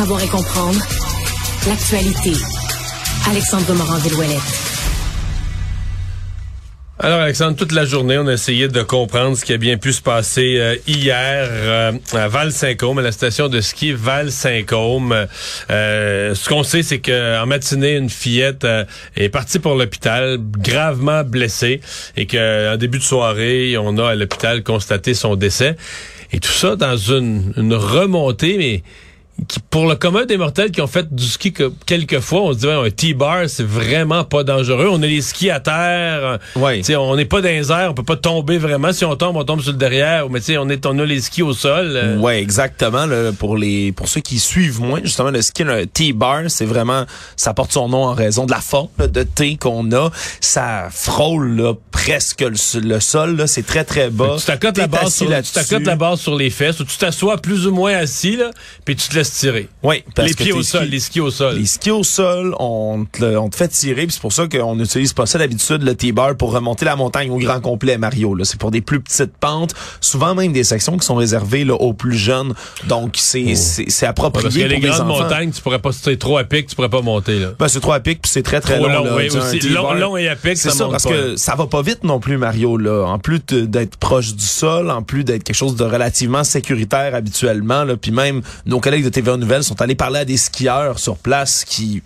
Savoir et comprendre l'actualité. Alexandre Morand-Villouellette. Alors Alexandre, toute la journée, on a essayé de comprendre ce qui a bien pu se passer euh, hier euh, à Val-Saint-Côme, à la station de ski Val-Saint-Côme. Euh, ce qu'on sait, c'est qu'en matinée, une fillette est partie pour l'hôpital, gravement blessée, et qu'en début de soirée, on a à l'hôpital constaté son décès. Et tout ça dans une, une remontée, mais qui, pour le commun des mortels qui ont fait du ski que quelques fois, on se dit un T-bar, c'est vraiment pas dangereux. On a les skis à terre. Ouais. T'sais, on n'est pas dans les airs, on peut pas tomber vraiment. Si on tombe, on tombe sur le derrière. Mais on est on a les skis au sol. euh. Ouais, exactement. là, pour les pour ceux qui suivent moins, justement, le ski, un T-bar, c'est vraiment, ça porte son nom en raison de la forme là, de T qu'on a. Ça frôle là, presque le, le sol. là. C'est très très bas. Tu t'accotes la base sur, tu la base sur les fesses ou tu t'assois plus ou moins assis là, puis tu te tirer. Oui, parce les que pieds au sol, skis- les skis au sol. Les skis au sol, on te, le- on te fait tirer, puis c'est pour ça qu'on n'utilise pas ça d'habitude, le T-bar, pour remonter la montagne au grand complet, Mario. C'est pour des plus petites pentes, souvent même des sections qui sont réservées là, aux plus jeunes. Donc, c'est c'est c'est Oh. Ouais, approprié parce que les pour des grandes montagnes, tu pourrais pas, t'es trop à pic, tu pourrais pas monter là. Ben, c'est trop à pic, puis c'est très, très Trop long. long, là, oui, aussi. Long- long et à pic, C'est ça ça, monte parce pas. que ça va pas vite non plus, Mario. Là. En plus d'être proche du sol, en plus d'être quelque chose de relativement sécuritaire habituellement, là, puis même nos collègues de TVA Nouvelles sont allés parler à des skieurs sur place qui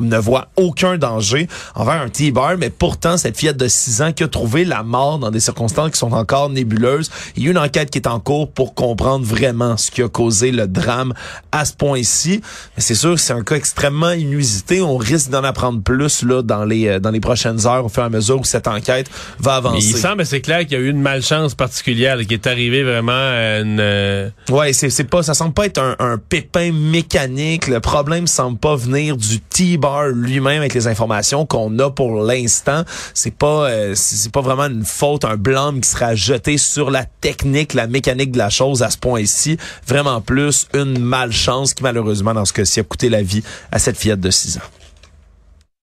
ne voient aucun danger envers un T-bar, mais pourtant, cette fillette de 6 ans qui a trouvé la mort dans des circonstances qui sont encore nébuleuses, il y a une enquête qui est en cours pour comprendre vraiment ce qui a causé le drame à ce point-ci. Mais c'est sûr que c'est un cas extrêmement inusité. On risque d'en apprendre plus là dans les euh, dans les prochaines heures au fur et à mesure où cette enquête va Mais avancer. il semble, c'est clair qu'il y a eu une malchance particulière, là, qui est arrivé vraiment à une. euh, Ouais, c'est c'est pas ça semble pas être un, un pépin mécanique. Le problème semble pas venir du T-bar lui-même avec les informations qu'on a pour l'instant. C'est pas euh, c'est pas vraiment une faute, un blâme qui sera jeté sur la technique, la mécanique de la chose à ce point-ci. Vraiment plus une malchance qui malheureusement dans ce cas-ci a coûté la vie à cette fillette de 6 ans.